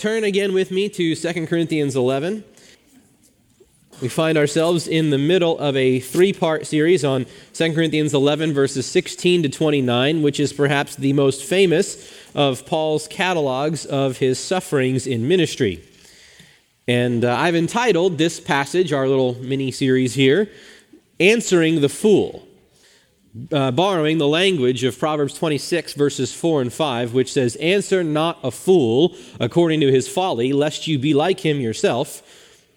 turn again with me to 2 Corinthians 11. We find ourselves in the middle of a three part series on 2 Corinthians 11, verses 16 to 29, which is perhaps the most famous of Paul's catalogs of his sufferings in ministry. And uh, I've entitled this passage, our little mini series here, Answering the Fool, uh, borrowing the language of Proverbs 26, verses 4 and 5, which says, Answer not a fool according to his folly, lest you be like him yourself.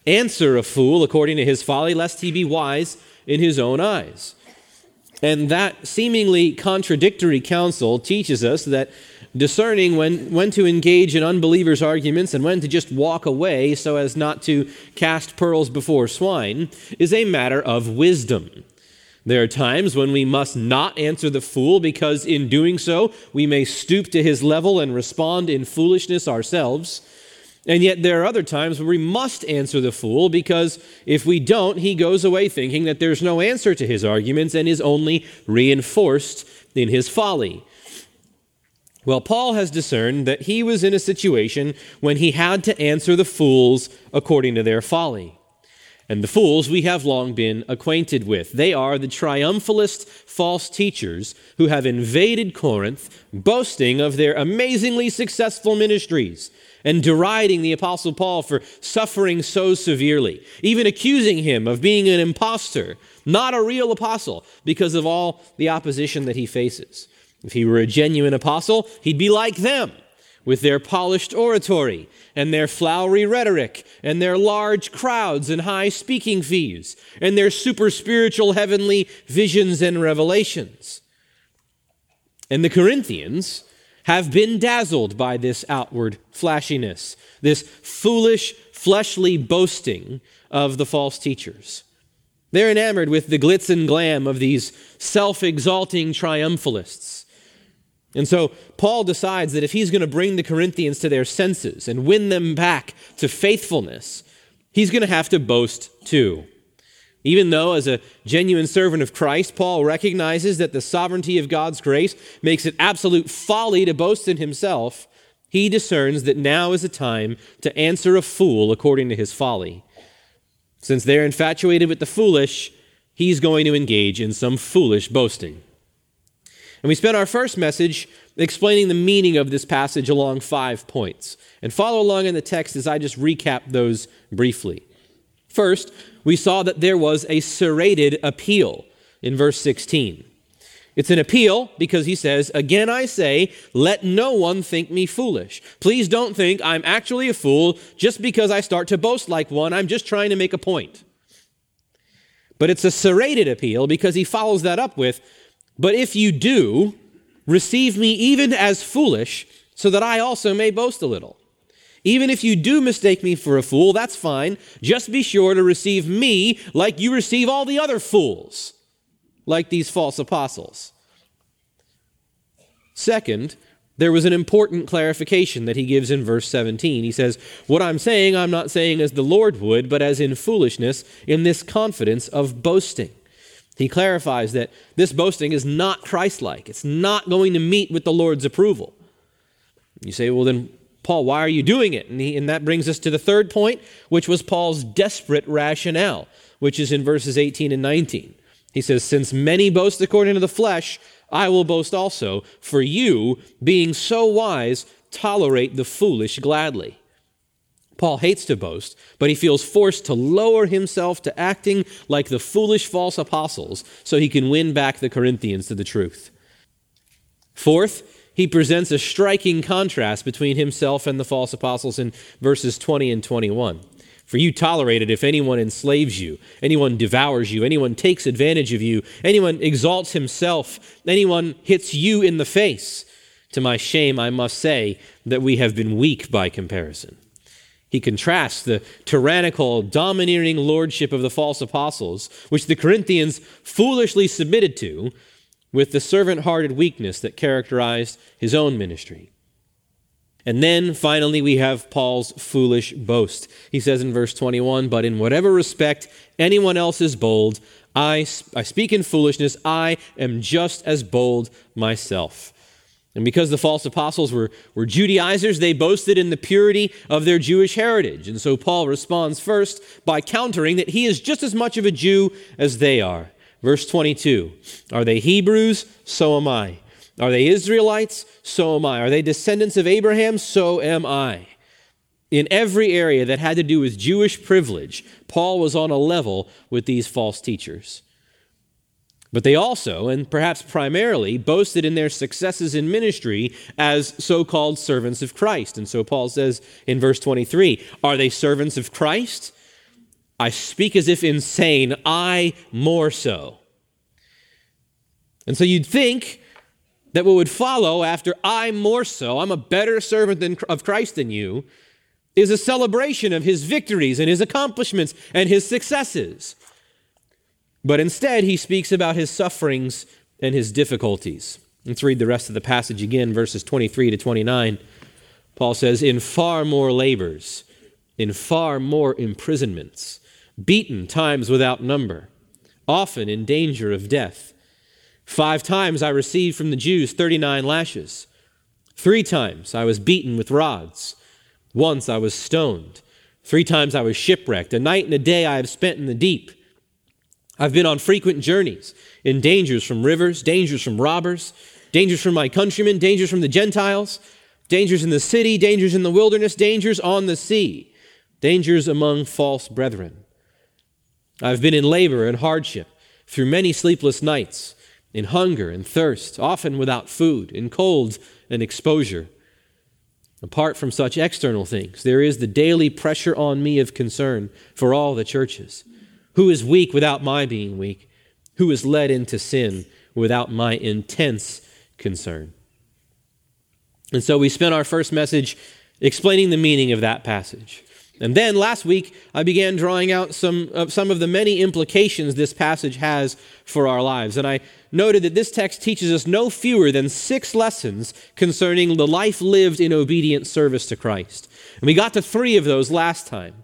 Answer a fool according to his folly, lest he be wise in his own eyes. And that seemingly contradictory counsel teaches us that discerning when, when to engage in unbelievers' arguments and when to just walk away so as not to cast pearls before swine is a matter of wisdom. There are times when we must not answer the fool because in doing so we may stoop to his level and respond in foolishness ourselves. And yet, there are other times where we must answer the fool because if we don't, he goes away thinking that there's no answer to his arguments and is only reinforced in his folly. Well, Paul has discerned that he was in a situation when he had to answer the fools according to their folly. And the fools we have long been acquainted with. They are the triumphalist false teachers who have invaded Corinth, boasting of their amazingly successful ministries and deriding the Apostle Paul for suffering so severely, even accusing him of being an impostor, not a real apostle, because of all the opposition that he faces. If he were a genuine apostle, he'd be like them, with their polished oratory and their flowery rhetoric and their large crowds and high speaking fees and their super spiritual heavenly visions and revelations. And the Corinthians, have been dazzled by this outward flashiness, this foolish, fleshly boasting of the false teachers. They're enamored with the glitz and glam of these self exalting triumphalists. And so Paul decides that if he's going to bring the Corinthians to their senses and win them back to faithfulness, he's going to have to boast too. Even though, as a genuine servant of Christ, Paul recognizes that the sovereignty of God's grace makes it absolute folly to boast in himself, he discerns that now is a time to answer a fool according to his folly. Since they're infatuated with the foolish, he's going to engage in some foolish boasting. And we spent our first message explaining the meaning of this passage along five points. And follow along in the text as I just recap those briefly. First, we saw that there was a serrated appeal in verse 16. It's an appeal because he says, Again I say, let no one think me foolish. Please don't think I'm actually a fool just because I start to boast like one. I'm just trying to make a point. But it's a serrated appeal because he follows that up with, But if you do, receive me even as foolish, so that I also may boast a little. Even if you do mistake me for a fool, that's fine. Just be sure to receive me like you receive all the other fools, like these false apostles. Second, there was an important clarification that he gives in verse 17. He says, What I'm saying, I'm not saying as the Lord would, but as in foolishness, in this confidence of boasting. He clarifies that this boasting is not Christ like. It's not going to meet with the Lord's approval. You say, well, then Paul, why are you doing it? And, he, and that brings us to the third point, which was Paul's desperate rationale, which is in verses 18 and 19. He says, Since many boast according to the flesh, I will boast also. For you, being so wise, tolerate the foolish gladly. Paul hates to boast, but he feels forced to lower himself to acting like the foolish false apostles so he can win back the Corinthians to the truth. Fourth, he presents a striking contrast between himself and the false apostles in verses 20 and 21. For you tolerate it if anyone enslaves you, anyone devours you, anyone takes advantage of you, anyone exalts himself, anyone hits you in the face. To my shame, I must say that we have been weak by comparison. He contrasts the tyrannical, domineering lordship of the false apostles, which the Corinthians foolishly submitted to, with the servant hearted weakness that characterized his own ministry. And then finally, we have Paul's foolish boast. He says in verse 21 But in whatever respect anyone else is bold, I, I speak in foolishness, I am just as bold myself. And because the false apostles were, were Judaizers, they boasted in the purity of their Jewish heritage. And so Paul responds first by countering that he is just as much of a Jew as they are. Verse 22 Are they Hebrews? So am I. Are they Israelites? So am I. Are they descendants of Abraham? So am I. In every area that had to do with Jewish privilege, Paul was on a level with these false teachers. But they also, and perhaps primarily, boasted in their successes in ministry as so called servants of Christ. And so Paul says in verse 23 Are they servants of Christ? I speak as if insane, I more so. And so you'd think that what would follow after I more so, I'm a better servant than, of Christ than you, is a celebration of his victories and his accomplishments and his successes. But instead, he speaks about his sufferings and his difficulties. Let's read the rest of the passage again, verses 23 to 29. Paul says, In far more labors, in far more imprisonments, beaten times without number, often in danger of death. Five times I received from the Jews 39 lashes. Three times I was beaten with rods. Once I was stoned. Three times I was shipwrecked. A night and a day I have spent in the deep. I've been on frequent journeys in dangers from rivers, dangers from robbers, dangers from my countrymen, dangers from the Gentiles, dangers in the city, dangers in the wilderness, dangers on the sea, dangers among false brethren. I've been in labor and hardship through many sleepless nights, in hunger and thirst, often without food, in cold and exposure. Apart from such external things, there is the daily pressure on me of concern for all the churches. Who is weak without my being weak? Who is led into sin without my intense concern? And so we spent our first message explaining the meaning of that passage. And then last week, I began drawing out some of, some of the many implications this passage has for our lives. And I noted that this text teaches us no fewer than six lessons concerning the life lived in obedient service to Christ. And we got to three of those last time.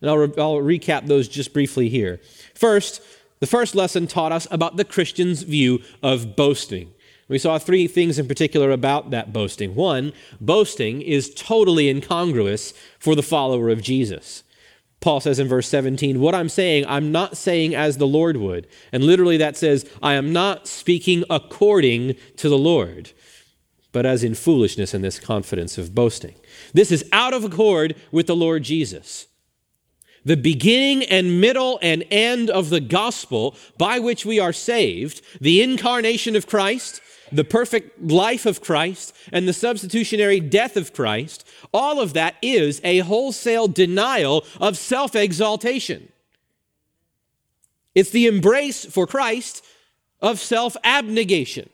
And I'll, re- I'll recap those just briefly here. First, the first lesson taught us about the Christian's view of boasting. We saw three things in particular about that boasting. One, boasting is totally incongruous for the follower of Jesus. Paul says in verse 17, What I'm saying, I'm not saying as the Lord would. And literally that says, I am not speaking according to the Lord, but as in foolishness and this confidence of boasting. This is out of accord with the Lord Jesus the beginning and middle and end of the gospel by which we are saved, the incarnation of Christ, the perfect life of Christ, and the substitutionary death of Christ, all of that is a wholesale denial of self exaltation. It's the embrace for Christ of self abnegation.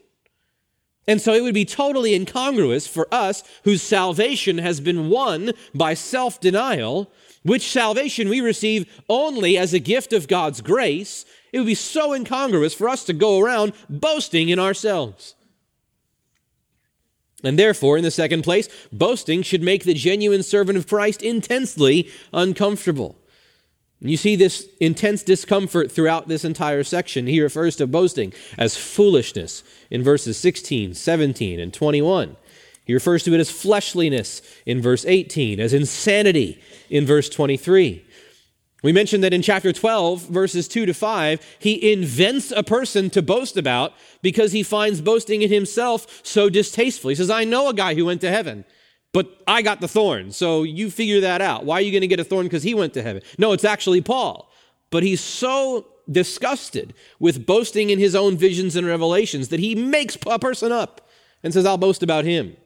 And so it would be totally incongruous for us, whose salvation has been won by self denial, which salvation we receive only as a gift of God's grace, it would be so incongruous for us to go around boasting in ourselves. And therefore, in the second place, boasting should make the genuine servant of Christ intensely uncomfortable. You see this intense discomfort throughout this entire section. He refers to boasting as foolishness in verses 16, 17, and 21. He refers to it as fleshliness in verse 18, as insanity in verse 23. We mentioned that in chapter 12, verses 2 to 5, he invents a person to boast about because he finds boasting in himself so distasteful. He says, I know a guy who went to heaven, but I got the thorn, so you figure that out. Why are you going to get a thorn because he went to heaven? No, it's actually Paul. But he's so disgusted with boasting in his own visions and revelations that he makes a person up and says, I'll boast about him.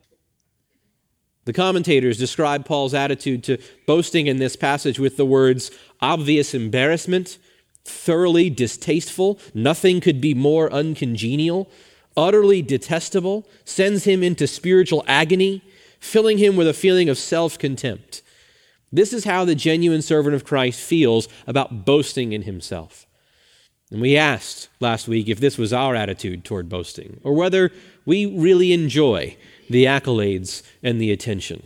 The commentators describe Paul's attitude to boasting in this passage with the words obvious embarrassment, thoroughly distasteful, nothing could be more uncongenial, utterly detestable, sends him into spiritual agony, filling him with a feeling of self contempt. This is how the genuine servant of Christ feels about boasting in himself. And we asked last week if this was our attitude toward boasting, or whether we really enjoy the accolades and the attention.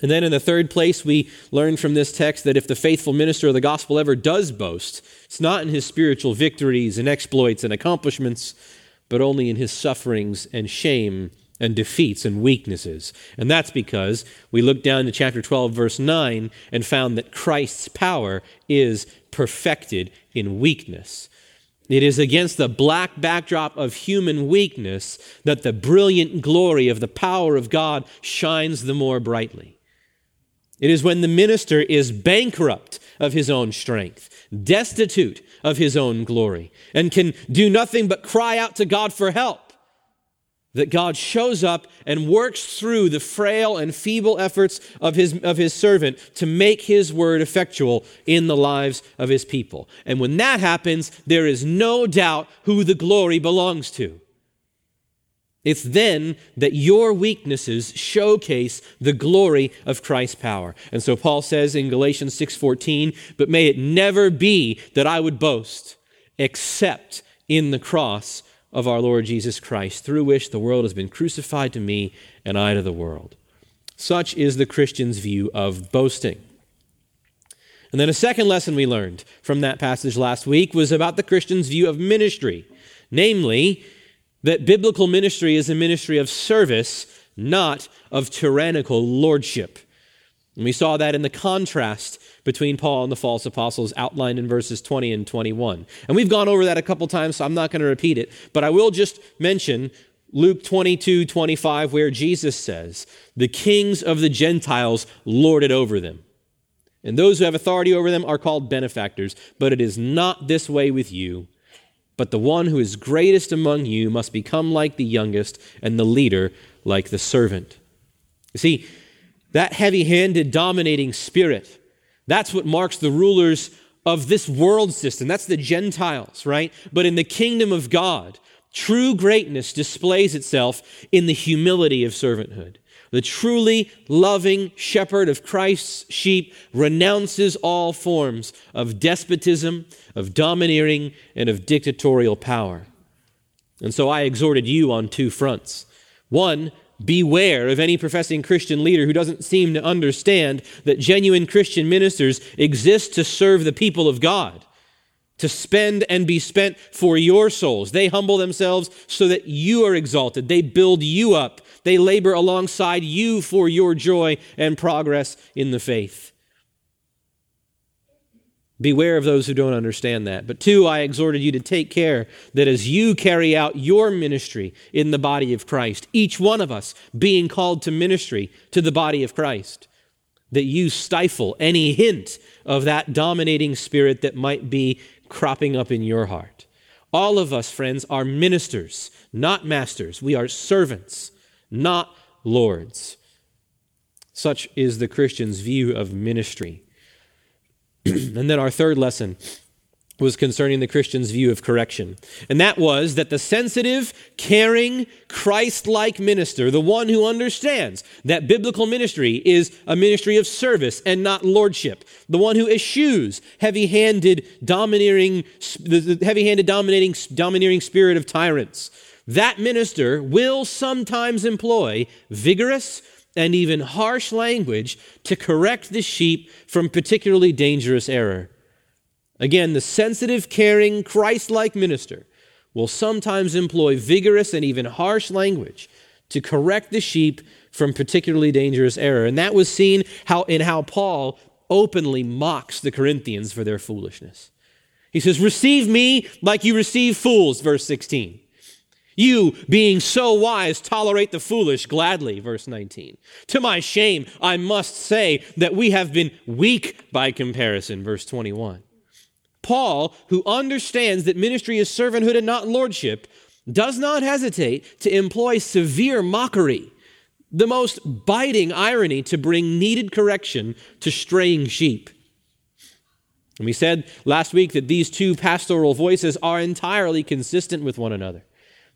And then in the third place, we learn from this text that if the faithful minister of the gospel ever does boast, it's not in his spiritual victories and exploits and accomplishments, but only in his sufferings and shame and defeats and weaknesses. And that's because we looked down to chapter 12, verse 9, and found that Christ's power is perfected in weakness. It is against the black backdrop of human weakness that the brilliant glory of the power of God shines the more brightly. It is when the minister is bankrupt of his own strength, destitute of his own glory, and can do nothing but cry out to God for help that God shows up and works through the frail and feeble efforts of his, of his servant to make his word effectual in the lives of his people. And when that happens, there is no doubt who the glory belongs to. It's then that your weaknesses showcase the glory of Christ's power. And so Paul says in Galatians 6:14, "But may it never be that I would boast except in the cross of our Lord Jesus Christ, through which the world has been crucified to me and I to the world. Such is the Christian's view of boasting. And then a second lesson we learned from that passage last week was about the Christian's view of ministry, namely, that biblical ministry is a ministry of service, not of tyrannical lordship. And we saw that in the contrast between Paul and the false apostles outlined in verses 20 and 21. And we've gone over that a couple times, so I'm not going to repeat it, but I will just mention Luke 22, 25, where Jesus says, The kings of the Gentiles lord it over them. And those who have authority over them are called benefactors, but it is not this way with you. But the one who is greatest among you must become like the youngest, and the leader like the servant. You see, that heavy handed, dominating spirit, that's what marks the rulers of this world system. That's the Gentiles, right? But in the kingdom of God, true greatness displays itself in the humility of servanthood. The truly loving shepherd of Christ's sheep renounces all forms of despotism, of domineering, and of dictatorial power. And so I exhorted you on two fronts. One, beware of any professing Christian leader who doesn't seem to understand that genuine Christian ministers exist to serve the people of God, to spend and be spent for your souls. They humble themselves so that you are exalted. They build you up. They labor alongside you for your joy and progress in the faith. Beware of those who don't understand that. But two, I exhorted you to take care that as you carry out your ministry in the body of Christ, each one of us being called to ministry to the body of Christ, that you stifle any hint of that dominating spirit that might be cropping up in your heart. All of us, friends, are ministers, not masters. We are servants, not lords. Such is the Christian's view of ministry. and then our third lesson was concerning the Christian's view of correction. And that was that the sensitive, caring, Christ like minister, the one who understands that biblical ministry is a ministry of service and not lordship, the one who eschews heavy handed, domineering, the heavy handed, dominating, domineering spirit of tyrants, that minister will sometimes employ vigorous, and even harsh language to correct the sheep from particularly dangerous error. Again, the sensitive, caring, Christ like minister will sometimes employ vigorous and even harsh language to correct the sheep from particularly dangerous error. And that was seen how, in how Paul openly mocks the Corinthians for their foolishness. He says, Receive me like you receive fools, verse 16. You, being so wise, tolerate the foolish gladly, verse 19. To my shame, I must say that we have been weak by comparison, verse 21. Paul, who understands that ministry is servanthood and not lordship, does not hesitate to employ severe mockery, the most biting irony to bring needed correction to straying sheep. And we said last week that these two pastoral voices are entirely consistent with one another.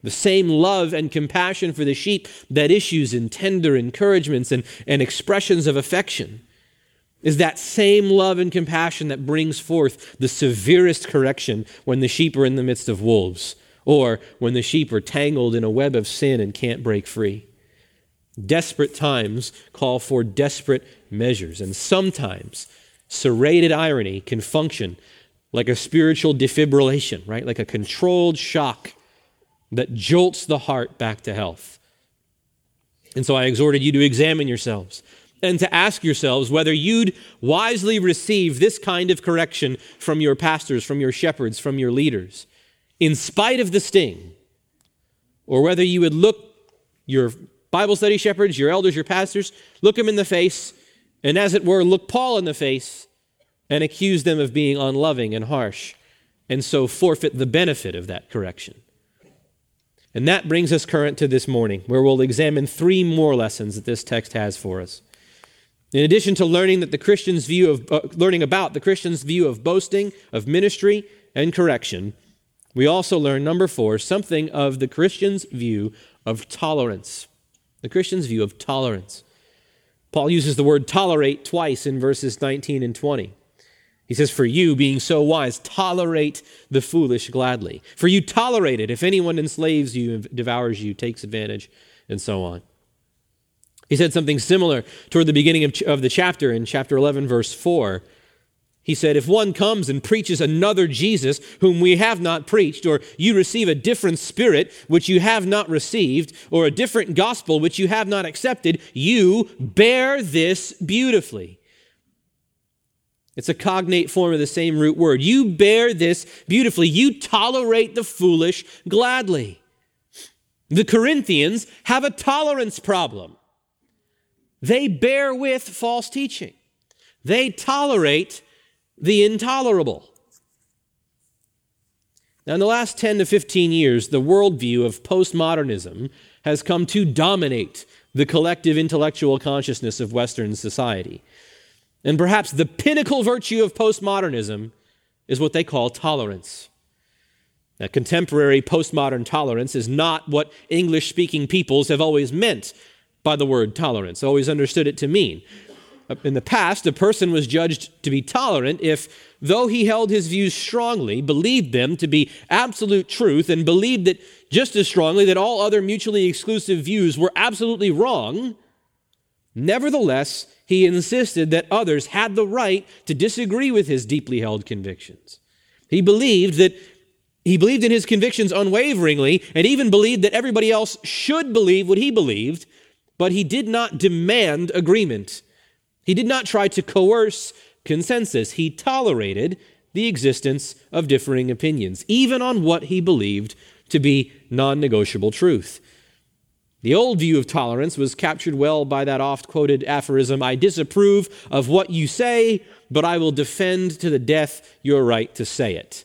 The same love and compassion for the sheep that issues in tender encouragements and, and expressions of affection is that same love and compassion that brings forth the severest correction when the sheep are in the midst of wolves or when the sheep are tangled in a web of sin and can't break free. Desperate times call for desperate measures, and sometimes serrated irony can function like a spiritual defibrillation, right? Like a controlled shock that jolts the heart back to health. And so I exhorted you to examine yourselves and to ask yourselves whether you'd wisely receive this kind of correction from your pastors, from your shepherds, from your leaders, in spite of the sting, or whether you would look your Bible study shepherds, your elders, your pastors, look them in the face, and as it were, look Paul in the face and accuse them of being unloving and harsh, and so forfeit the benefit of that correction. And that brings us current to this morning, where we'll examine three more lessons that this text has for us. In addition to learning that the Christian's view of uh, learning about the Christian's view of boasting, of ministry and correction, we also learn number 4 something of the Christian's view of tolerance. The Christian's view of tolerance. Paul uses the word tolerate twice in verses 19 and 20. He says, For you, being so wise, tolerate the foolish gladly. For you tolerate it if anyone enslaves you, devours you, takes advantage, and so on. He said something similar toward the beginning of, of the chapter in chapter 11, verse 4. He said, If one comes and preaches another Jesus whom we have not preached, or you receive a different spirit which you have not received, or a different gospel which you have not accepted, you bear this beautifully. It's a cognate form of the same root word. You bear this beautifully. You tolerate the foolish gladly. The Corinthians have a tolerance problem. They bear with false teaching. They tolerate the intolerable. Now, in the last 10 to 15 years, the worldview of postmodernism has come to dominate the collective intellectual consciousness of Western society. And perhaps the pinnacle virtue of postmodernism is what they call tolerance. Now, contemporary postmodern tolerance is not what English speaking peoples have always meant by the word tolerance, always understood it to mean. In the past, a person was judged to be tolerant if, though he held his views strongly, believed them to be absolute truth, and believed that just as strongly that all other mutually exclusive views were absolutely wrong, nevertheless, he insisted that others had the right to disagree with his deeply held convictions. He believed that he believed in his convictions unwaveringly and even believed that everybody else should believe what he believed but he did not demand agreement. He did not try to coerce consensus. He tolerated the existence of differing opinions, even on what he believed to be non negotiable truth. The old view of tolerance was captured well by that oft quoted aphorism I disapprove of what you say, but I will defend to the death your right to say it.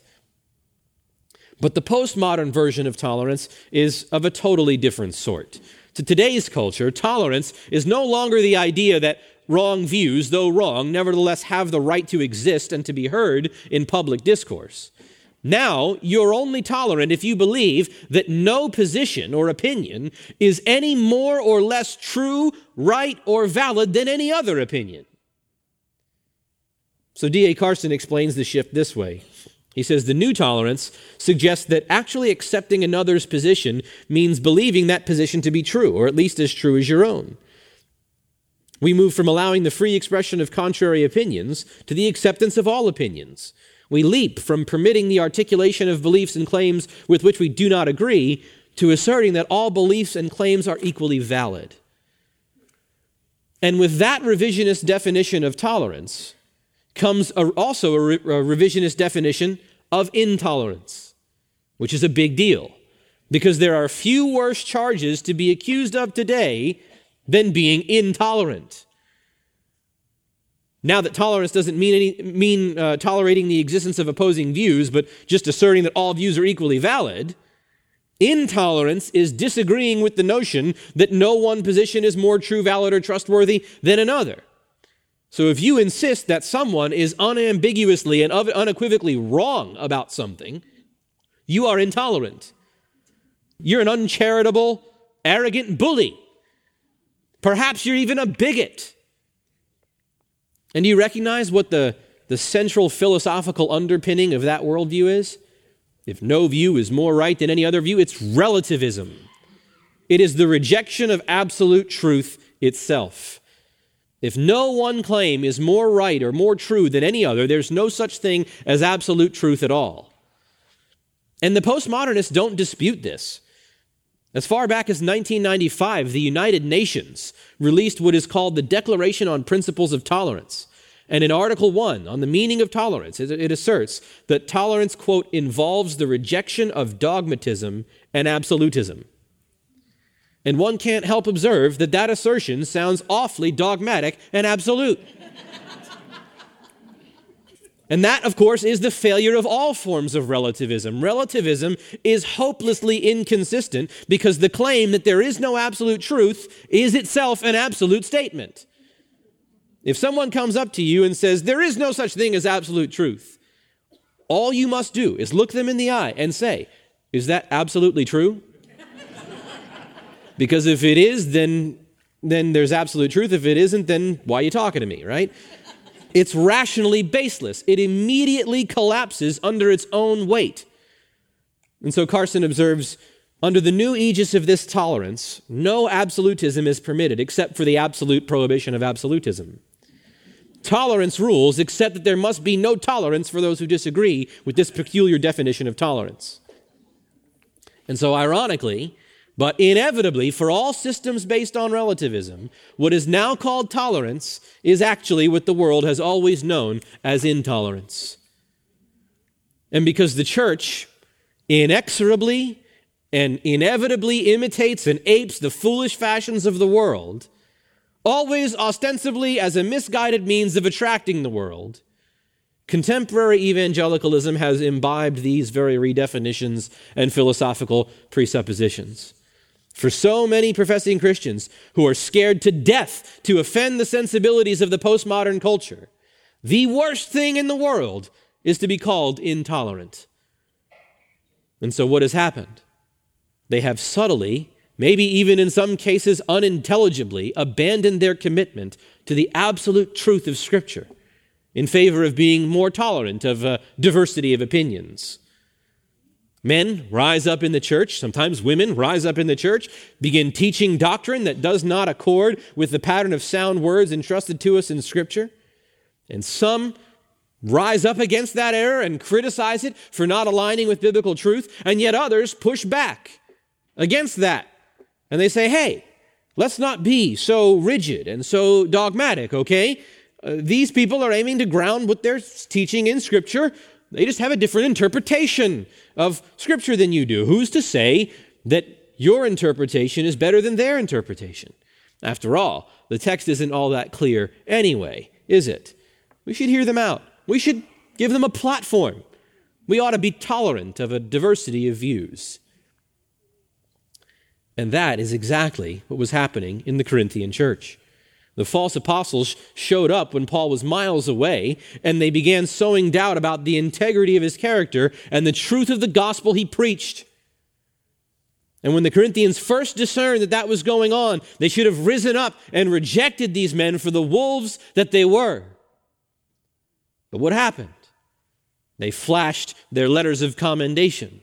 But the postmodern version of tolerance is of a totally different sort. To today's culture, tolerance is no longer the idea that wrong views, though wrong, nevertheless have the right to exist and to be heard in public discourse. Now, you're only tolerant if you believe that no position or opinion is any more or less true, right, or valid than any other opinion. So, D.A. Carson explains the shift this way he says the new tolerance suggests that actually accepting another's position means believing that position to be true, or at least as true as your own. We move from allowing the free expression of contrary opinions to the acceptance of all opinions. We leap from permitting the articulation of beliefs and claims with which we do not agree to asserting that all beliefs and claims are equally valid. And with that revisionist definition of tolerance, comes a, also a, re, a revisionist definition of intolerance, which is a big deal because there are few worse charges to be accused of today than being intolerant. Now that tolerance doesn't mean, any, mean uh, tolerating the existence of opposing views, but just asserting that all views are equally valid, intolerance is disagreeing with the notion that no one position is more true, valid, or trustworthy than another. So if you insist that someone is unambiguously and unequivocally wrong about something, you are intolerant. You're an uncharitable, arrogant bully. Perhaps you're even a bigot. And do you recognize what the, the central philosophical underpinning of that worldview is? If no view is more right than any other view, it's relativism. It is the rejection of absolute truth itself. If no one claim is more right or more true than any other, there's no such thing as absolute truth at all. And the postmodernists don't dispute this. As far back as 1995, the United Nations released what is called the Declaration on Principles of Tolerance. And in Article 1, on the meaning of tolerance, it, asserts that tolerance, quote, involves the rejection of dogmatism and absolutism. And one can't help observe that that assertion sounds awfully dogmatic and absolute. And that, of course, is the failure of all forms of relativism. Relativism is hopelessly inconsistent because the claim that there is no absolute truth is itself an absolute statement. If someone comes up to you and says, There is no such thing as absolute truth, all you must do is look them in the eye and say, Is that absolutely true? because if it is, then, then there's absolute truth. If it isn't, then why are you talking to me, right? It's rationally baseless. It immediately collapses under its own weight. And so Carson observes under the new aegis of this tolerance, no absolutism is permitted except for the absolute prohibition of absolutism. Tolerance rules, except that there must be no tolerance for those who disagree with this peculiar definition of tolerance. And so, ironically, but inevitably, for all systems based on relativism, what is now called tolerance is actually what the world has always known as intolerance. And because the church inexorably and inevitably imitates and apes the foolish fashions of the world, always ostensibly as a misguided means of attracting the world, contemporary evangelicalism has imbibed these very redefinitions and philosophical presuppositions. For so many professing Christians who are scared to death to offend the sensibilities of the postmodern culture, the worst thing in the world is to be called intolerant. And so, what has happened? They have subtly, maybe even in some cases unintelligibly, abandoned their commitment to the absolute truth of Scripture in favor of being more tolerant of a diversity of opinions. Men rise up in the church, sometimes women rise up in the church, begin teaching doctrine that does not accord with the pattern of sound words entrusted to us in Scripture. And some rise up against that error and criticize it for not aligning with biblical truth, and yet others push back against that. And they say, hey, let's not be so rigid and so dogmatic, okay? Uh, these people are aiming to ground what they're teaching in Scripture they just have a different interpretation of Scripture than you do. Who's to say that your interpretation is better than their interpretation? After all, the text isn't all that clear anyway, is it? We should hear them out. We should give them a platform. We ought to be tolerant of a diversity of views. And that is exactly what was happening in the Corinthian church. The false apostles showed up when Paul was miles away, and they began sowing doubt about the integrity of his character and the truth of the gospel he preached. And when the Corinthians first discerned that that was going on, they should have risen up and rejected these men for the wolves that they were. But what happened? They flashed their letters of commendation.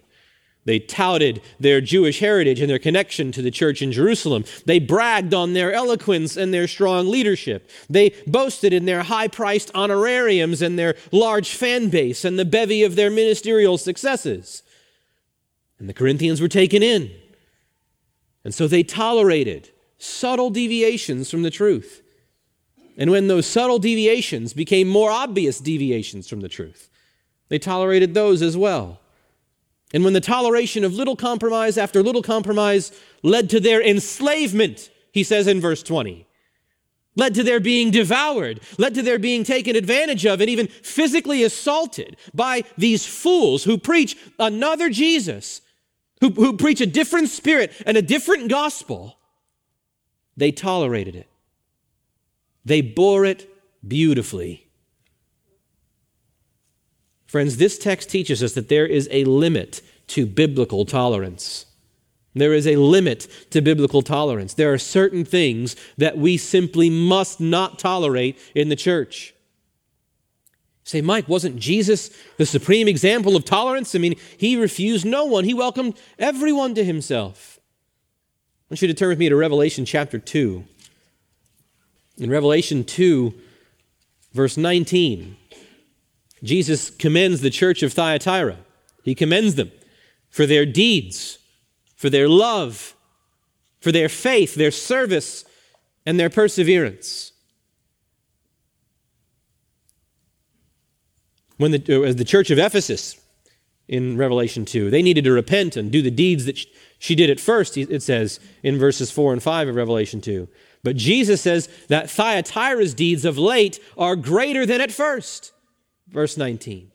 They touted their Jewish heritage and their connection to the church in Jerusalem. They bragged on their eloquence and their strong leadership. They boasted in their high priced honorariums and their large fan base and the bevy of their ministerial successes. And the Corinthians were taken in. And so they tolerated subtle deviations from the truth. And when those subtle deviations became more obvious deviations from the truth, they tolerated those as well. And when the toleration of little compromise after little compromise led to their enslavement, he says in verse 20, led to their being devoured, led to their being taken advantage of, and even physically assaulted by these fools who preach another Jesus, who, who preach a different spirit and a different gospel, they tolerated it. They bore it beautifully. Friends, this text teaches us that there is a limit to biblical tolerance. There is a limit to biblical tolerance. There are certain things that we simply must not tolerate in the church. say, Mike, wasn't Jesus the supreme example of tolerance? I mean, he refused no one, he welcomed everyone to himself. I want you to turn with me to Revelation chapter 2. In Revelation 2, verse 19. Jesus commends the church of Thyatira. He commends them for their deeds, for their love, for their faith, their service, and their perseverance. When the, the church of Ephesus in Revelation 2, they needed to repent and do the deeds that she did at first, it says in verses 4 and 5 of Revelation 2. But Jesus says that Thyatira's deeds of late are greater than at first. Verse 19.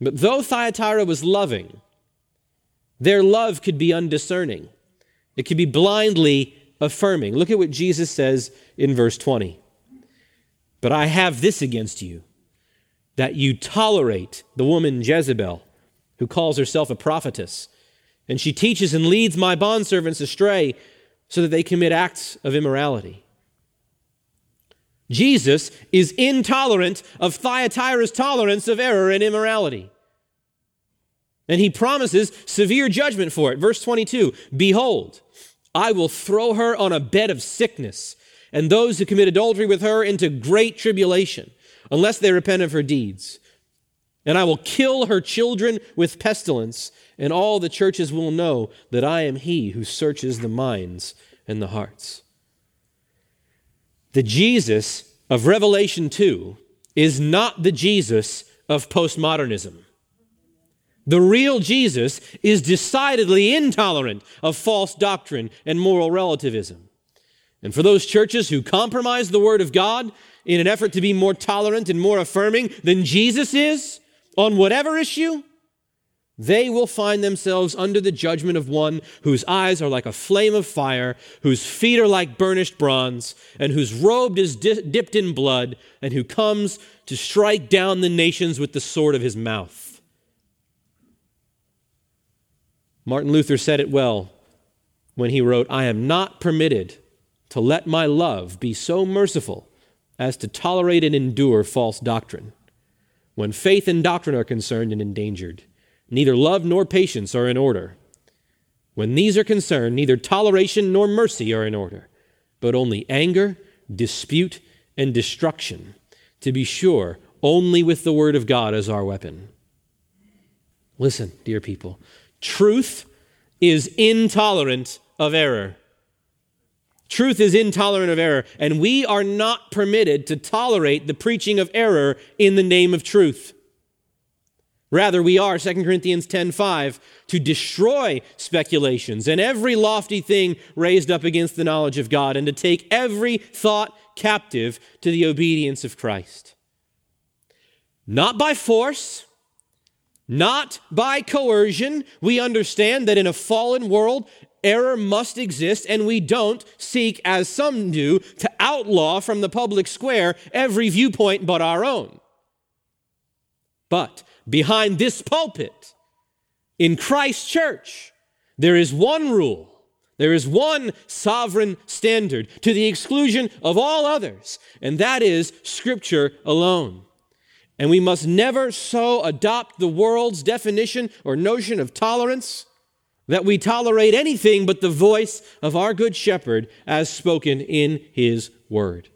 But though Thyatira was loving, their love could be undiscerning. It could be blindly affirming. Look at what Jesus says in verse 20. But I have this against you, that you tolerate the woman Jezebel, who calls herself a prophetess, and she teaches and leads my bondservants astray so that they commit acts of immorality. Jesus is intolerant of Thyatira's tolerance of error and immorality. And he promises severe judgment for it. Verse 22 Behold, I will throw her on a bed of sickness, and those who commit adultery with her into great tribulation, unless they repent of her deeds. And I will kill her children with pestilence, and all the churches will know that I am he who searches the minds and the hearts. The Jesus of Revelation 2 is not the Jesus of postmodernism. The real Jesus is decidedly intolerant of false doctrine and moral relativism. And for those churches who compromise the Word of God in an effort to be more tolerant and more affirming than Jesus is on whatever issue, they will find themselves under the judgment of one whose eyes are like a flame of fire, whose feet are like burnished bronze, and whose robe is di- dipped in blood, and who comes to strike down the nations with the sword of his mouth. Martin Luther said it well when he wrote, I am not permitted to let my love be so merciful as to tolerate and endure false doctrine. When faith and doctrine are concerned and endangered, neither love nor patience are in order. When these are concerned, neither toleration nor mercy are in order, but only anger, dispute, and destruction. To be sure, only with the Word of God as our weapon. Listen, dear people, Truth is intolerant of error. Truth is intolerant of error, and we are not permitted to tolerate the preaching of error in the name of truth. Rather, we are, 2 Corinthians 10:5, to destroy speculations and every lofty thing raised up against the knowledge of God, and to take every thought captive to the obedience of Christ. Not by force, not by coercion. We understand that in a fallen world, error must exist, and we don't seek, as some do, to outlaw from the public square every viewpoint but our own. But behind this pulpit, in Christ's church, there is one rule. There is one sovereign standard to the exclusion of all others, and that is Scripture alone. And we must never so adopt the world's definition or notion of tolerance that we tolerate anything but the voice of our Good Shepherd as spoken in His Word.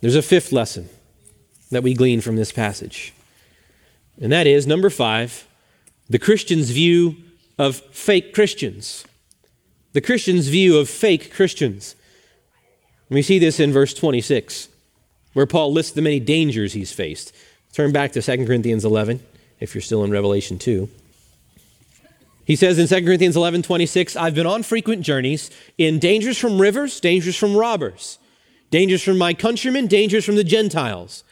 There's a fifth lesson that we glean from this passage, and that is number five the Christian's view of fake Christians. The Christian's view of fake Christians. We see this in verse 26 where Paul lists the many dangers he's faced. Turn back to 2 Corinthians 11, if you're still in Revelation 2. He says in 2 Corinthians 11, 26, I've been on frequent journeys in dangers from rivers, dangers from robbers, dangers from my countrymen, dangers from the Gentiles,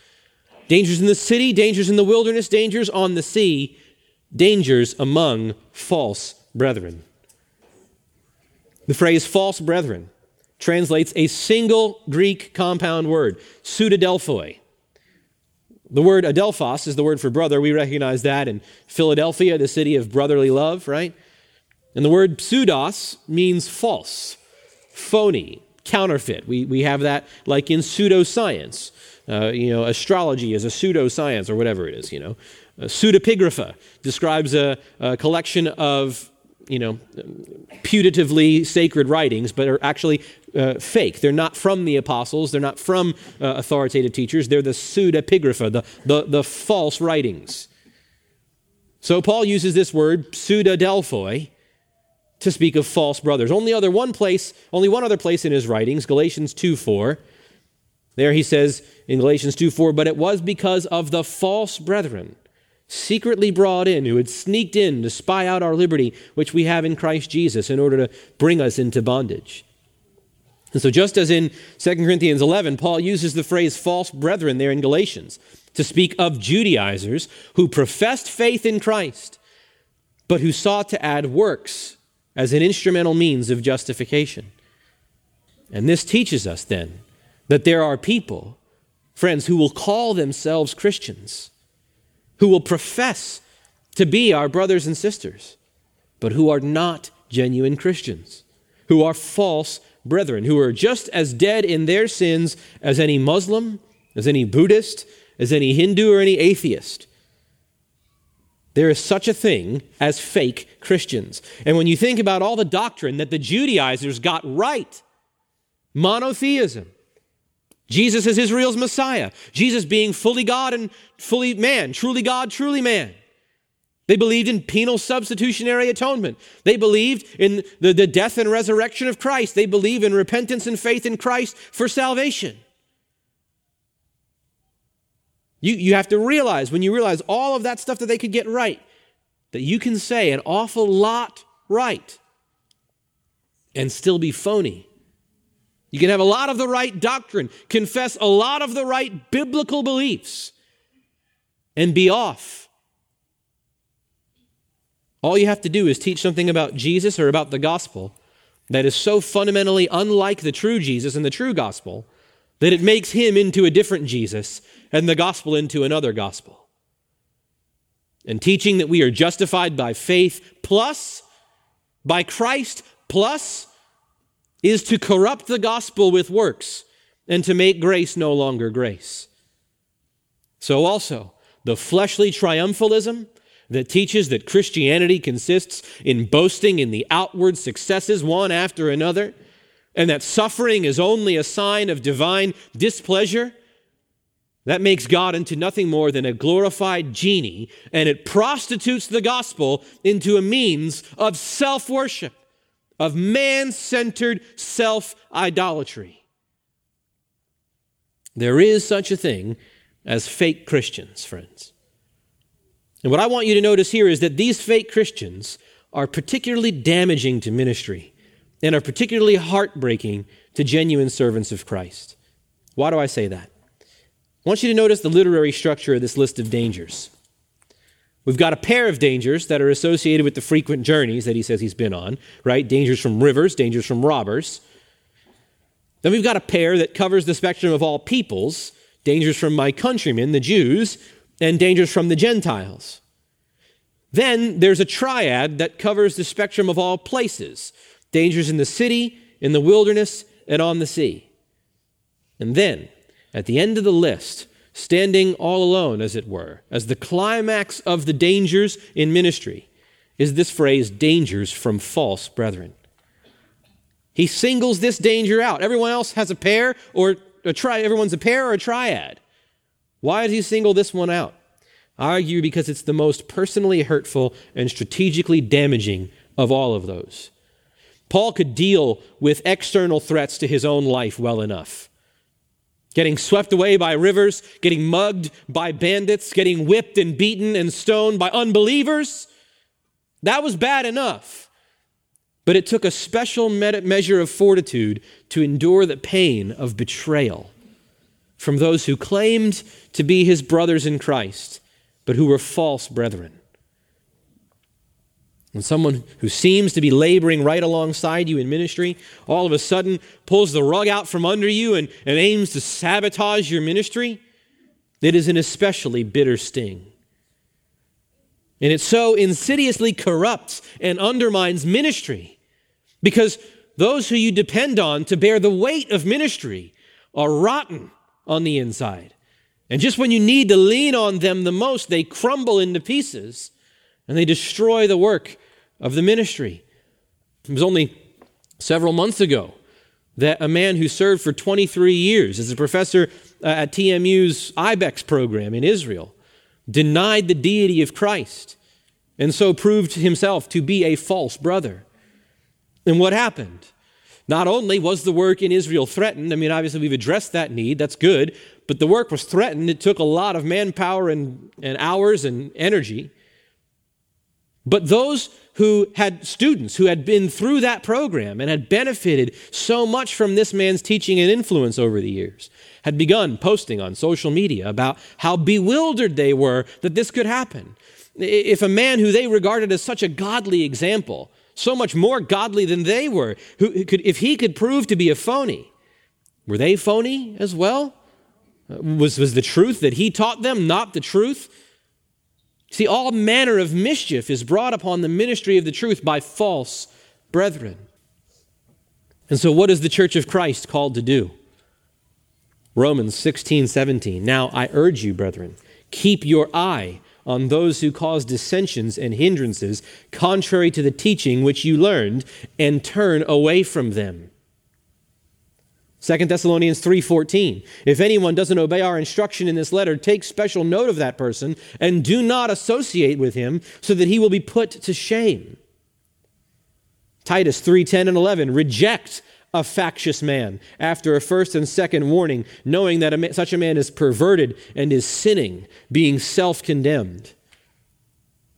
dangers in the city, dangers in the wilderness, dangers on the sea, dangers among false brethren. The phrase false brethren translates a single Greek compound word, pseudadelphoi. The word adelphos is the word for brother. We recognize that in Philadelphia, the city of brotherly love, right? And the word pseudos means false, phony, counterfeit. We, we have that like in pseudoscience. Uh, you know, astrology is a pseudoscience or whatever it is, you know. pseudepigrapha describes a, a collection of you know, putatively sacred writings, but are actually uh, fake. They're not from the apostles, they're not from uh, authoritative teachers, they're the pseudepigrapha, the, the, the false writings. So Paul uses this word, pseudadelphoi, to speak of false brothers. Only other one place, only one other place in his writings, Galatians 2 4. There he says in Galatians 2 4, but it was because of the false brethren secretly brought in, who had sneaked in to spy out our liberty, which we have in Christ Jesus, in order to bring us into bondage. And so, just as in 2 Corinthians 11, Paul uses the phrase false brethren there in Galatians to speak of Judaizers who professed faith in Christ, but who sought to add works as an instrumental means of justification. And this teaches us then that there are people, friends, who will call themselves Christians, who will profess to be our brothers and sisters, but who are not genuine Christians, who are false brethren, who are just as dead in their sins as any Muslim, as any Buddhist, as any Hindu, or any atheist. There is such a thing as fake Christians. And when you think about all the doctrine that the Judaizers got right, monotheism, Jesus is Israel's Messiah, Jesus being fully God and fully man, truly God, truly man. They believed in penal substitutionary atonement. They believed in the, the death and resurrection of Christ. They believe in repentance and faith in Christ for salvation. You, you have to realize, when you realize all of that stuff that they could get right, that you can say an awful lot right and still be phony. You can have a lot of the right doctrine, confess a lot of the right biblical beliefs, and be off all you have to do is teach something about Jesus or about the gospel that is so fundamentally unlike the true Jesus and the true gospel that it makes him into a different Jesus and the gospel into another gospel. And teaching that we are justified by faith plus, by Christ plus, is to corrupt the gospel with works and to make grace no longer grace. So also, the fleshly triumphalism that teaches that Christianity consists in boasting in the outward successes one after another, and that suffering is only a sign of divine displeasure, that makes God into nothing more than a glorified genie, and it prostitutes the gospel into a means of self worship, of man centered self idolatry. There is such a thing as fake Christians, friends. And what I want you to notice here is that these fake Christians are particularly damaging to ministry and are particularly heartbreaking to genuine servants of Christ. Why do I say that? I want you to notice the literary structure of this list of dangers. We've got a pair of dangers that are associated with the frequent journeys that he says he's been on, right? Dangers from rivers, dangers from robbers. Then we've got a pair that covers the spectrum of all peoples, dangers from my countrymen, the Jews, and dangers from the Gentiles. Then there's a triad that covers the spectrum of all places dangers in the city, in the wilderness, and on the sea. And then, at the end of the list, standing all alone, as it were, as the climax of the dangers in ministry, is this phrase dangers from false brethren. He singles this danger out. Everyone else has a pair or a tri- everyone's a pair or a triad. Why does he single this one out? I argue because it's the most personally hurtful and strategically damaging of all of those. Paul could deal with external threats to his own life well enough. Getting swept away by rivers, getting mugged by bandits, getting whipped and beaten and stoned by unbelievers, that was bad enough. But it took a special measure of fortitude to endure the pain of betrayal from those who claimed to be his brothers in Christ, but who were false brethren. When someone who seems to be laboring right alongside you in ministry all of a sudden pulls the rug out from under you and, and aims to sabotage your ministry, it is an especially bitter sting. And it so insidiously corrupts and undermines ministry because those who you depend on to bear the weight of ministry are rotten on the inside. And just when you need to lean on them the most, they crumble into pieces and they destroy the work of the ministry. It was only several months ago that a man who served for 23 years as a professor uh, at TMU's IBEX program in Israel denied the deity of Christ and so proved himself to be a false brother. And what happened? Not only was the work in Israel threatened, I mean, obviously we've addressed that need, that's good, but the work was threatened. It took a lot of manpower and, and hours and energy. But those who had students who had been through that program and had benefited so much from this man's teaching and influence over the years had begun posting on social media about how bewildered they were that this could happen. If a man who they regarded as such a godly example so much more godly than they were. Who could, if he could prove to be a phony, were they phony as well? Uh, was, was the truth that he taught them not the truth? See, all manner of mischief is brought upon the ministry of the truth by false brethren. And so, what is the church of Christ called to do? Romans 16, 17. Now I urge you, brethren, keep your eye on those who cause dissensions and hindrances contrary to the teaching which you learned and turn away from them. 2 Thessalonians 3:14 If anyone doesn't obey our instruction in this letter take special note of that person and do not associate with him so that he will be put to shame. Titus 3:10 and 11 Reject a factious man after a first and second warning, knowing that a, such a man is perverted and is sinning, being self condemned.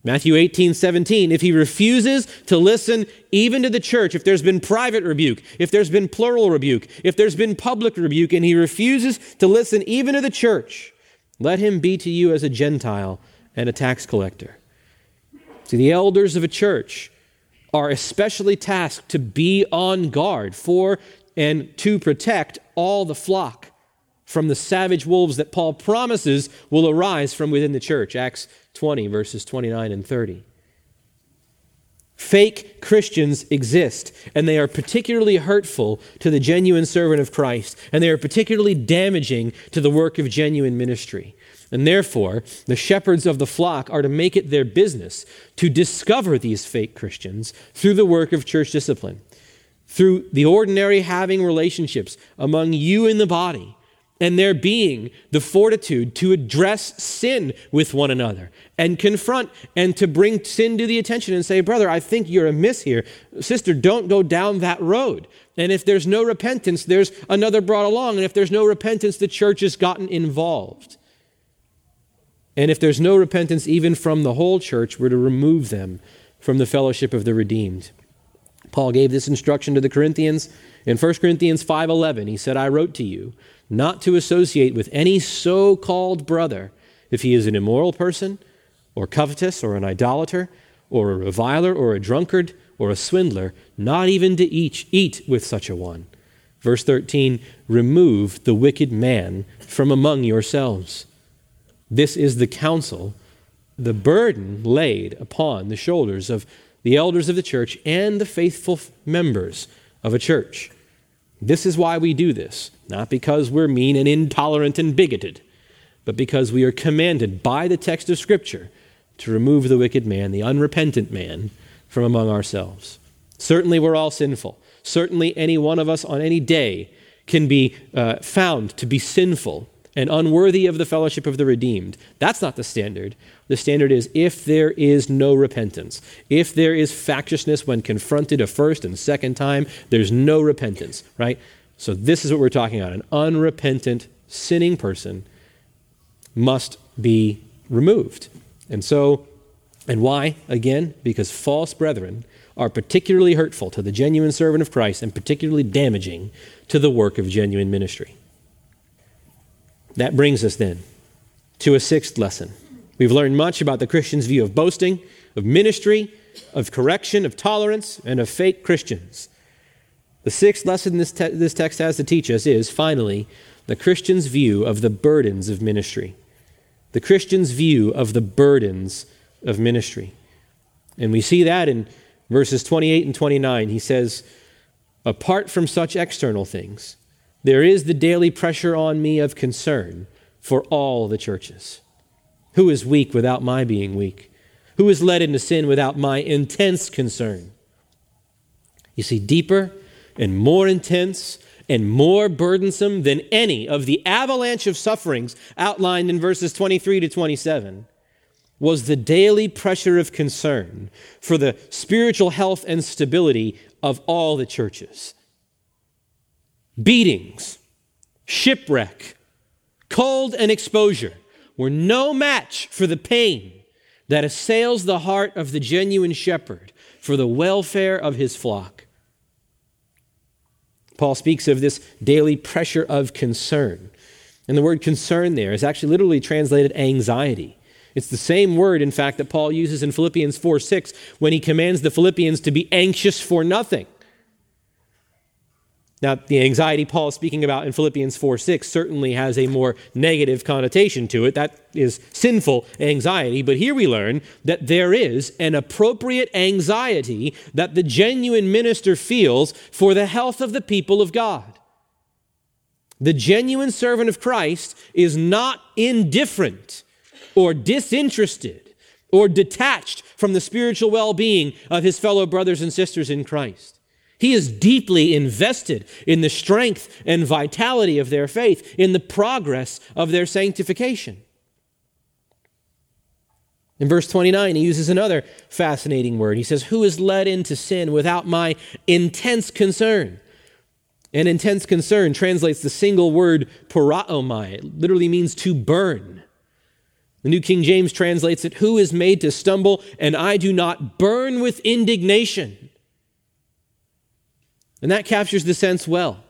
Matthew 18, 17. If he refuses to listen even to the church, if there's been private rebuke, if there's been plural rebuke, if there's been public rebuke, and he refuses to listen even to the church, let him be to you as a Gentile and a tax collector. See, the elders of a church are especially tasked to be on guard for and to protect all the flock from the savage wolves that Paul promises will arise from within the church. Acts 20, verses 29 and 30. Fake Christians exist, and they are particularly hurtful to the genuine servant of Christ, and they are particularly damaging to the work of genuine ministry. And therefore, the shepherds of the flock are to make it their business to discover these fake Christians through the work of church discipline, through the ordinary having relationships among you in the body, and there being the fortitude to address sin with one another and confront and to bring sin to the attention and say, Brother, I think you're amiss here. Sister, don't go down that road. And if there's no repentance, there's another brought along. And if there's no repentance, the church has gotten involved. And if there's no repentance, even from the whole church, we're to remove them from the fellowship of the redeemed. Paul gave this instruction to the Corinthians in 1 Corinthians 5:11. He said, "I wrote to you not to associate with any so-called brother if he is an immoral person or covetous or an idolater or a reviler or a drunkard or a swindler, not even to each eat with such a one." Verse 13, "Remove the wicked man from among yourselves." This is the counsel, the burden laid upon the shoulders of the elders of the church and the faithful members of a church. This is why we do this, not because we're mean and intolerant and bigoted, but because we are commanded by the text of Scripture to remove the wicked man, the unrepentant man, from among ourselves. Certainly, we're all sinful. Certainly, any one of us on any day can be uh, found to be sinful and unworthy of the fellowship of the redeemed. That's not the standard. The standard is if there is no repentance, if there is factiousness when confronted a first and second time, there's no repentance, right? So, this is what we're talking about. An unrepentant, sinning person must be removed. And so, and why? Again, because false brethren are particularly hurtful to the genuine servant of Christ and particularly damaging to the work of genuine ministry. That brings us then to a sixth lesson. We've learned much about the Christian's view of boasting, of ministry, of correction, of tolerance, and of fake Christians. The sixth lesson this, te- this text has to teach us is, finally, the Christian's view of the burdens of ministry. The Christian's view of the burdens of ministry. And we see that in verses 28 and 29. He says, Apart from such external things, there is the daily pressure on me of concern for all the churches. Who is weak without my being weak? Who is led into sin without my intense concern? You see, deeper and more intense and more burdensome than any of the avalanche of sufferings outlined in verses 23 to 27 was the daily pressure of concern for the spiritual health and stability of all the churches. Beatings, shipwreck, cold, and exposure were no match for the pain that assails the heart of the genuine shepherd for the welfare of his flock. Paul speaks of this daily pressure of concern. And the word concern there is actually literally translated anxiety. It's the same word, in fact, that Paul uses in Philippians 4 6 when he commands the Philippians to be anxious for nothing. Now, the anxiety Paul is speaking about in Philippians 4 6 certainly has a more negative connotation to it. That is sinful anxiety. But here we learn that there is an appropriate anxiety that the genuine minister feels for the health of the people of God. The genuine servant of Christ is not indifferent or disinterested or detached from the spiritual well being of his fellow brothers and sisters in Christ. He is deeply invested in the strength and vitality of their faith, in the progress of their sanctification. In verse 29, he uses another fascinating word. He says, Who is led into sin without my intense concern? And intense concern translates the single word puroomai. It literally means to burn. The New King James translates it, Who is made to stumble, and I do not burn with indignation. And that captures the sense well.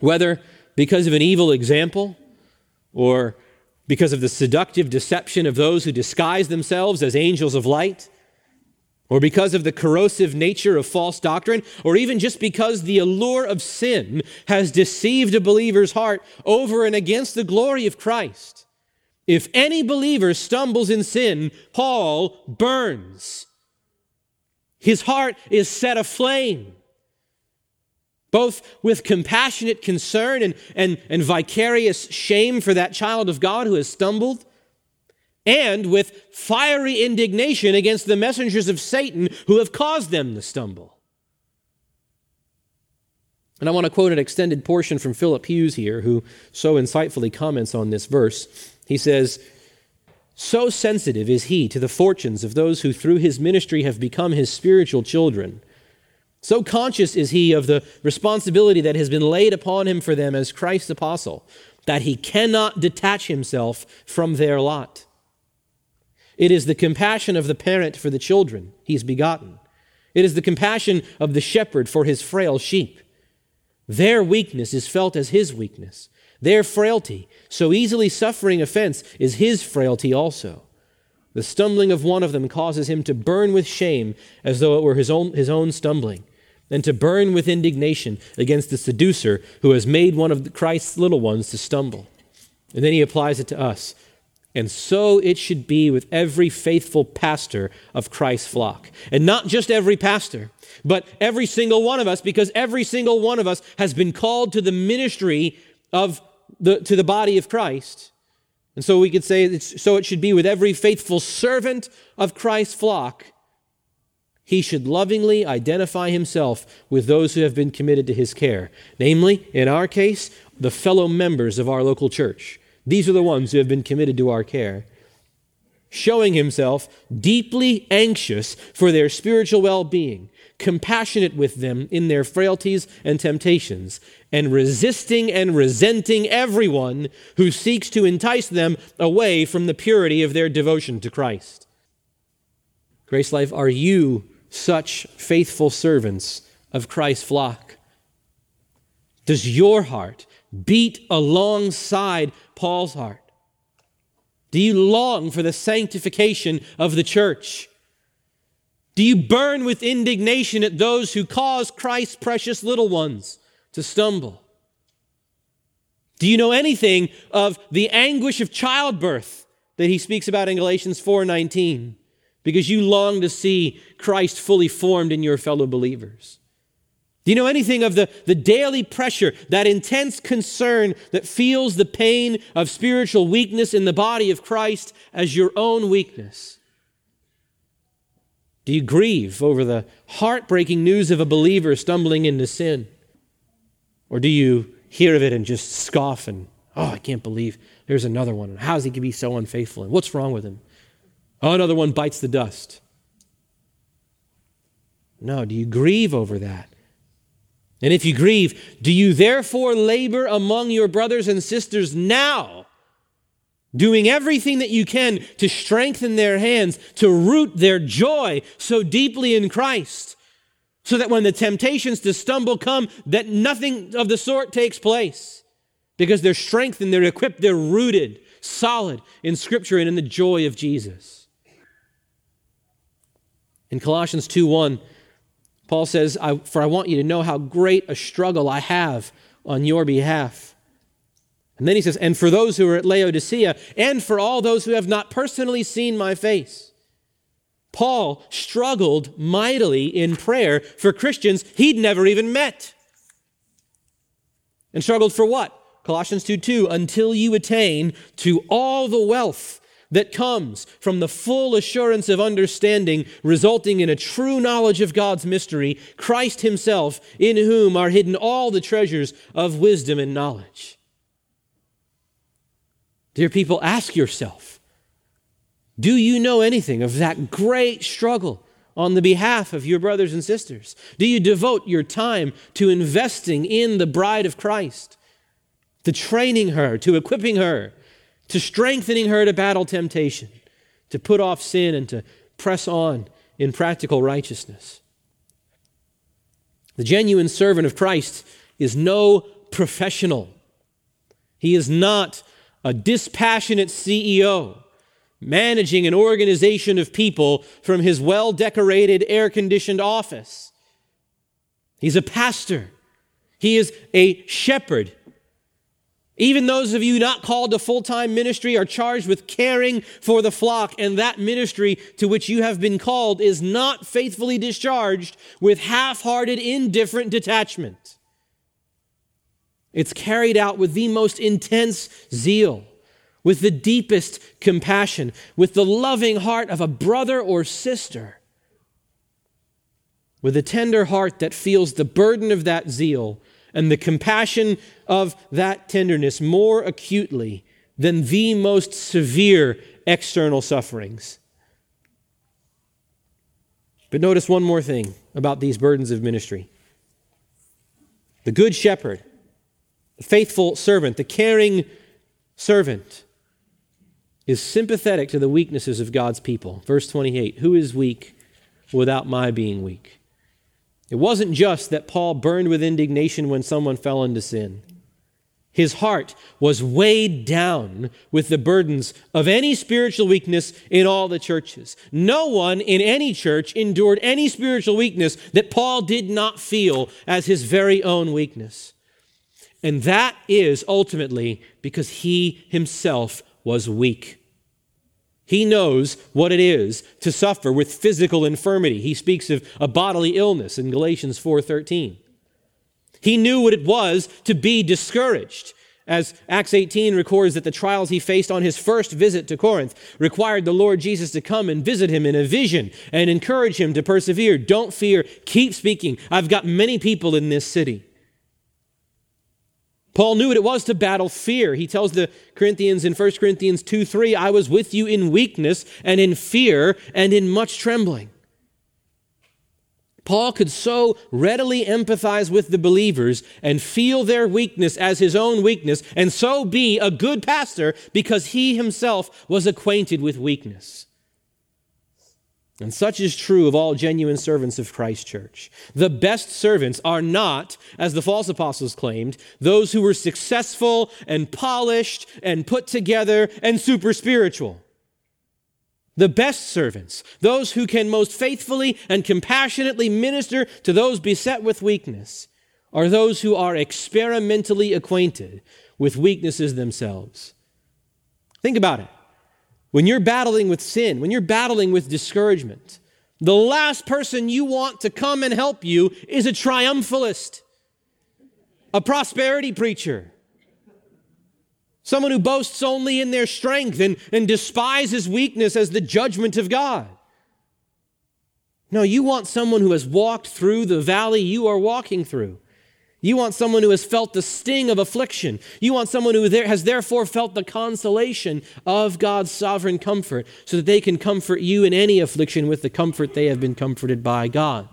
Whether because of an evil example or because of the seductive deception of those who disguise themselves as angels of light, or because of the corrosive nature of false doctrine, or even just because the allure of sin has deceived a believer's heart over and against the glory of Christ. If any believer stumbles in sin, Paul burns. His heart is set aflame both with compassionate concern and, and, and vicarious shame for that child of God who has stumbled, and with fiery indignation against the messengers of Satan who have caused them to stumble. And I want to quote an extended portion from Philip Hughes here, who so insightfully comments on this verse. He says, So sensitive is he to the fortunes of those who through his ministry have become his spiritual children so conscious is he of the responsibility that has been laid upon him for them as Christ's apostle that he cannot detach himself from their lot. It is the compassion of the parent for the children he's begotten. It is the compassion of the shepherd for his frail sheep. Their weakness is felt as his weakness. Their frailty, so easily suffering offense, is his frailty also. The stumbling of one of them causes him to burn with shame as though it were his own, his own stumbling, and to burn with indignation against the seducer who has made one of Christ's little ones to stumble. And then he applies it to us. And so it should be with every faithful pastor of Christ's flock. And not just every pastor, but every single one of us, because every single one of us has been called to the ministry of the, to the body of Christ. And so we could say, so it should be with every faithful servant of Christ's flock. He should lovingly identify himself with those who have been committed to his care. Namely, in our case, the fellow members of our local church. These are the ones who have been committed to our care. Showing himself deeply anxious for their spiritual well being, compassionate with them in their frailties and temptations, and resisting and resenting everyone who seeks to entice them away from the purity of their devotion to Christ. Grace Life, are you such faithful servants of Christ's flock? Does your heart beat alongside Paul's heart? Do you long for the sanctification of the church? Do you burn with indignation at those who cause Christ's precious little ones to stumble? Do you know anything of the anguish of childbirth that he speaks about in Galatians 4:19? Because you long to see Christ fully formed in your fellow believers. Do you know anything of the, the daily pressure, that intense concern that feels the pain of spiritual weakness in the body of Christ as your own weakness? Do you grieve over the heartbreaking news of a believer stumbling into sin? Or do you hear of it and just scoff and, oh, I can't believe there's another one. How's he can be so unfaithful? And what's wrong with him? Oh, another one bites the dust. No, do you grieve over that? And if you grieve, do you therefore labor among your brothers and sisters now, doing everything that you can to strengthen their hands, to root their joy so deeply in Christ, so that when the temptations to stumble come, that nothing of the sort takes place? Because they're strengthened, they're equipped, they're rooted solid in Scripture and in the joy of Jesus. In Colossians 2 1, Paul says, For I want you to know how great a struggle I have on your behalf. And then he says, And for those who are at Laodicea, and for all those who have not personally seen my face. Paul struggled mightily in prayer for Christians he'd never even met. And struggled for what? Colossians 2 2, until you attain to all the wealth that comes from the full assurance of understanding, resulting in a true knowledge of God's mystery, Christ Himself, in whom are hidden all the treasures of wisdom and knowledge. Dear people, ask yourself do you know anything of that great struggle on the behalf of your brothers and sisters? Do you devote your time to investing in the bride of Christ, to training her, to equipping her? To strengthening her to battle temptation, to put off sin, and to press on in practical righteousness. The genuine servant of Christ is no professional. He is not a dispassionate CEO managing an organization of people from his well decorated, air conditioned office. He's a pastor. He is a shepherd. Even those of you not called to full time ministry are charged with caring for the flock, and that ministry to which you have been called is not faithfully discharged with half hearted, indifferent detachment. It's carried out with the most intense zeal, with the deepest compassion, with the loving heart of a brother or sister, with a tender heart that feels the burden of that zeal and the compassion of that tenderness more acutely than the most severe external sufferings. But notice one more thing about these burdens of ministry. The good shepherd, the faithful servant, the caring servant is sympathetic to the weaknesses of God's people. Verse 28 Who is weak without my being weak? It wasn't just that Paul burned with indignation when someone fell into sin. His heart was weighed down with the burdens of any spiritual weakness in all the churches. No one in any church endured any spiritual weakness that Paul did not feel as his very own weakness. And that is ultimately because he himself was weak. He knows what it is to suffer with physical infirmity. He speaks of a bodily illness in Galatians 4:13. He knew what it was to be discouraged. As Acts 18 records that the trials he faced on his first visit to Corinth required the Lord Jesus to come and visit him in a vision and encourage him to persevere. Don't fear, keep speaking. I've got many people in this city. Paul knew what it was to battle fear. He tells the Corinthians in 1 Corinthians 2 3, I was with you in weakness and in fear and in much trembling. Paul could so readily empathize with the believers and feel their weakness as his own weakness, and so be a good pastor because he himself was acquainted with weakness. And such is true of all genuine servants of Christ Church. The best servants are not, as the false apostles claimed, those who were successful and polished and put together and super spiritual. The best servants, those who can most faithfully and compassionately minister to those beset with weakness, are those who are experimentally acquainted with weaknesses themselves. Think about it. When you're battling with sin, when you're battling with discouragement, the last person you want to come and help you is a triumphalist, a prosperity preacher, someone who boasts only in their strength and, and despises weakness as the judgment of God. No, you want someone who has walked through the valley you are walking through. You want someone who has felt the sting of affliction. You want someone who has therefore felt the consolation of God's sovereign comfort so that they can comfort you in any affliction with the comfort they have been comforted by God.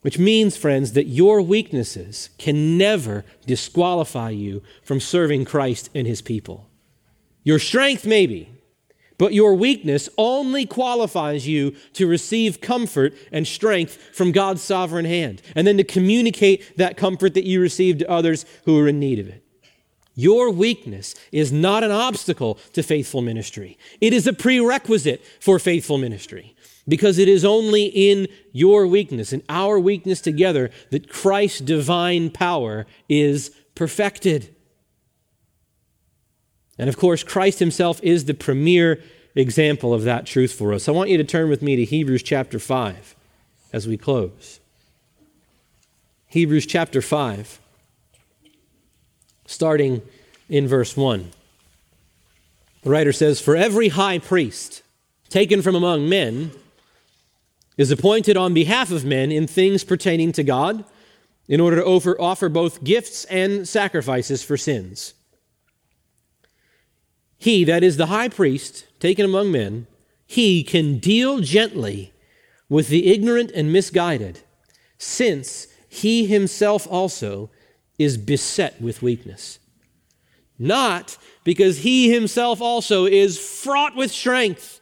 Which means, friends, that your weaknesses can never disqualify you from serving Christ and his people. Your strength, maybe, but your weakness only qualifies you to receive comfort and strength from God's sovereign hand, and then to communicate that comfort that you receive to others who are in need of it. Your weakness is not an obstacle to faithful ministry. It is a prerequisite for faithful ministry because it is only in your weakness, in our weakness together, that Christ's divine power is perfected. And of course, Christ himself is the premier example of that truth for us. I want you to turn with me to Hebrews chapter 5 as we close. Hebrews chapter 5 starting in verse 1. The writer says, For every high priest taken from among men is appointed on behalf of men in things pertaining to God, in order to offer, both gifts and sacrifices for sins. He, that is the high priest taken among men, he can deal gently with the ignorant and misguided, since he himself also is beset with weakness. Not because he himself also is fraught with strength,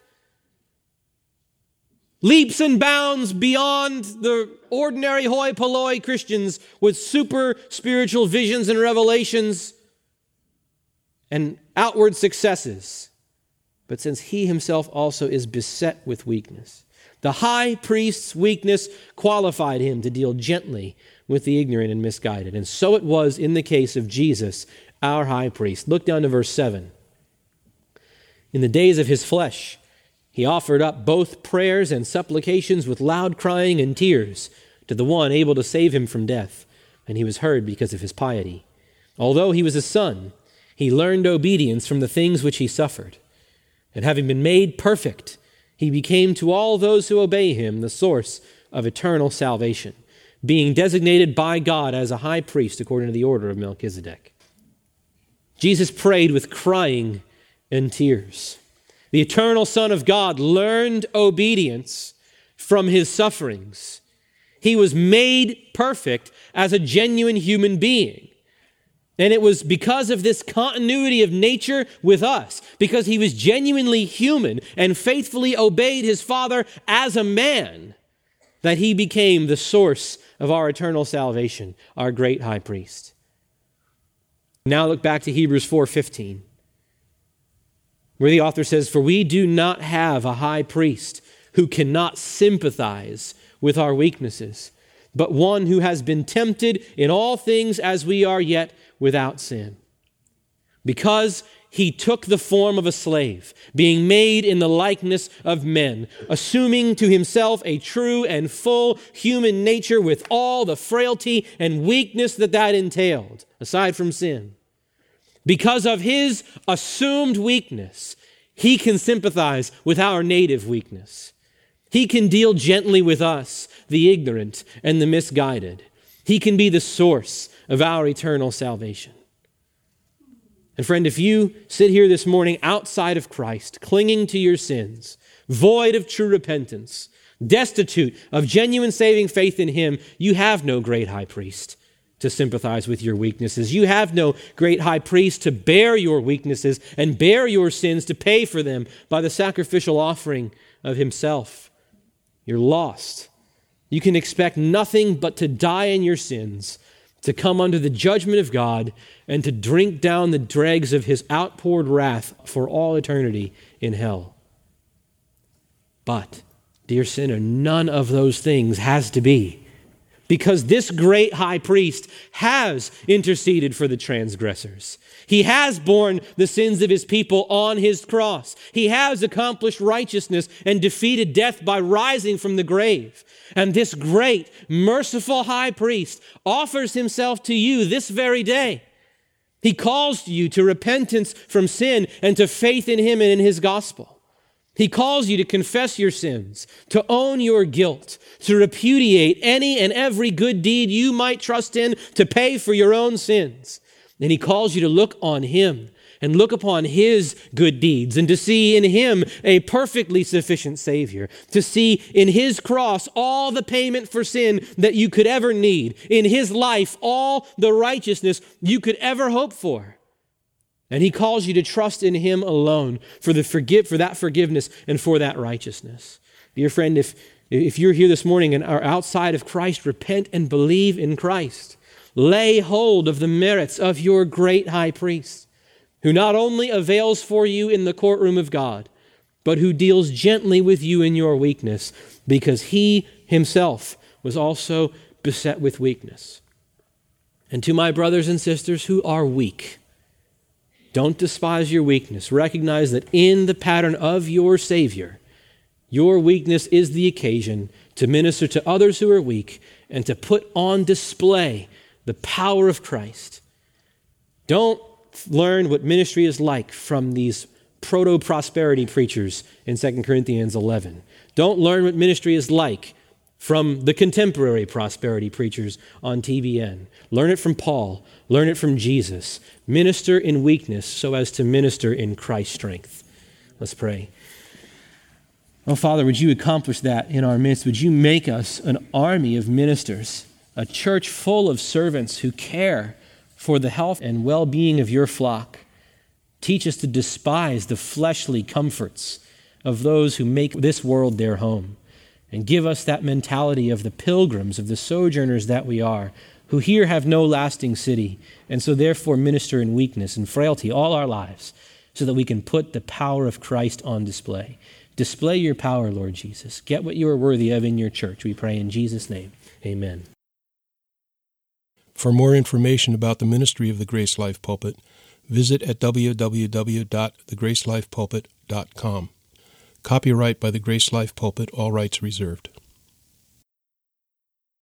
leaps and bounds beyond the ordinary hoi polloi Christians with super spiritual visions and revelations and outward successes, but since he himself also is beset with weakness. The high priest's weakness qualified him to deal gently with the ignorant and misguided. And so it was in the case of Jesus, our high priest. Look down to verse 7. In the days of his flesh, he offered up both prayers and supplications with loud crying and tears to the one able to save him from death, and he was heard because of his piety. Although he was a son, he learned obedience from the things which he suffered. And having been made perfect, he became to all those who obey him the source of eternal salvation being designated by God as a high priest according to the order of Melchizedek. Jesus prayed with crying and tears. The eternal Son of God learned obedience from his sufferings. He was made perfect as a genuine human being. And it was because of this continuity of nature with us, because he was genuinely human and faithfully obeyed his Father as a man, that he became the source of our eternal salvation, our great high priest. Now look back to Hebrews 4:15, where the author says, "For we do not have a high priest who cannot sympathize with our weaknesses, but one who has been tempted in all things as we are yet without sin." Because he took the form of a slave, being made in the likeness of men, assuming to himself a true and full human nature with all the frailty and weakness that that entailed, aside from sin. Because of his assumed weakness, he can sympathize with our native weakness. He can deal gently with us, the ignorant and the misguided. He can be the source of our eternal salvation. And friend, if you sit here this morning outside of Christ, clinging to your sins, void of true repentance, destitute of genuine saving faith in Him, you have no great high priest to sympathize with your weaknesses. You have no great high priest to bear your weaknesses and bear your sins to pay for them by the sacrificial offering of Himself. You're lost. You can expect nothing but to die in your sins to come under the judgment of God and to drink down the dregs of his outpoured wrath for all eternity in hell. But, dear sinner, none of those things has to be. Because this great high priest has interceded for the transgressors. He has borne the sins of his people on his cross. He has accomplished righteousness and defeated death by rising from the grave. And this great, merciful high priest offers himself to you this very day. He calls you to repentance from sin and to faith in him and in his gospel. He calls you to confess your sins, to own your guilt, to repudiate any and every good deed you might trust in to pay for your own sins. And he calls you to look on him and look upon his good deeds and to see in him a perfectly sufficient Savior, to see in his cross all the payment for sin that you could ever need, in his life all the righteousness you could ever hope for. And he calls you to trust in him alone for, the forgive, for that forgiveness and for that righteousness. Dear friend, if, if you're here this morning and are outside of Christ, repent and believe in Christ. Lay hold of the merits of your great high priest, who not only avails for you in the courtroom of God, but who deals gently with you in your weakness, because he himself was also beset with weakness. And to my brothers and sisters who are weak, don't despise your weakness. Recognize that in the pattern of your Savior, your weakness is the occasion to minister to others who are weak and to put on display the power of Christ. Don't learn what ministry is like from these proto prosperity preachers in 2 Corinthians 11. Don't learn what ministry is like from the contemporary prosperity preachers on TBN. Learn it from Paul. Learn it from Jesus. Minister in weakness so as to minister in Christ's strength. Let's pray. Oh, Father, would you accomplish that in our midst? Would you make us an army of ministers? a church full of servants who care for the health and well being of your flock. Teach us to despise the fleshly comforts of those who make this world their home. And give us that mentality of the pilgrims, of the sojourners that we are, who here have no lasting city, and so therefore minister in weakness and frailty all our lives, so that we can put the power of Christ on display. Display your power, Lord Jesus. Get what you are worthy of in your church. We pray in Jesus' name. Amen. For more information about the ministry of the Grace Life Pulpit, visit at www.thegracelifepulpit.com. Copyright by the Grace Life Pulpit, all rights reserved.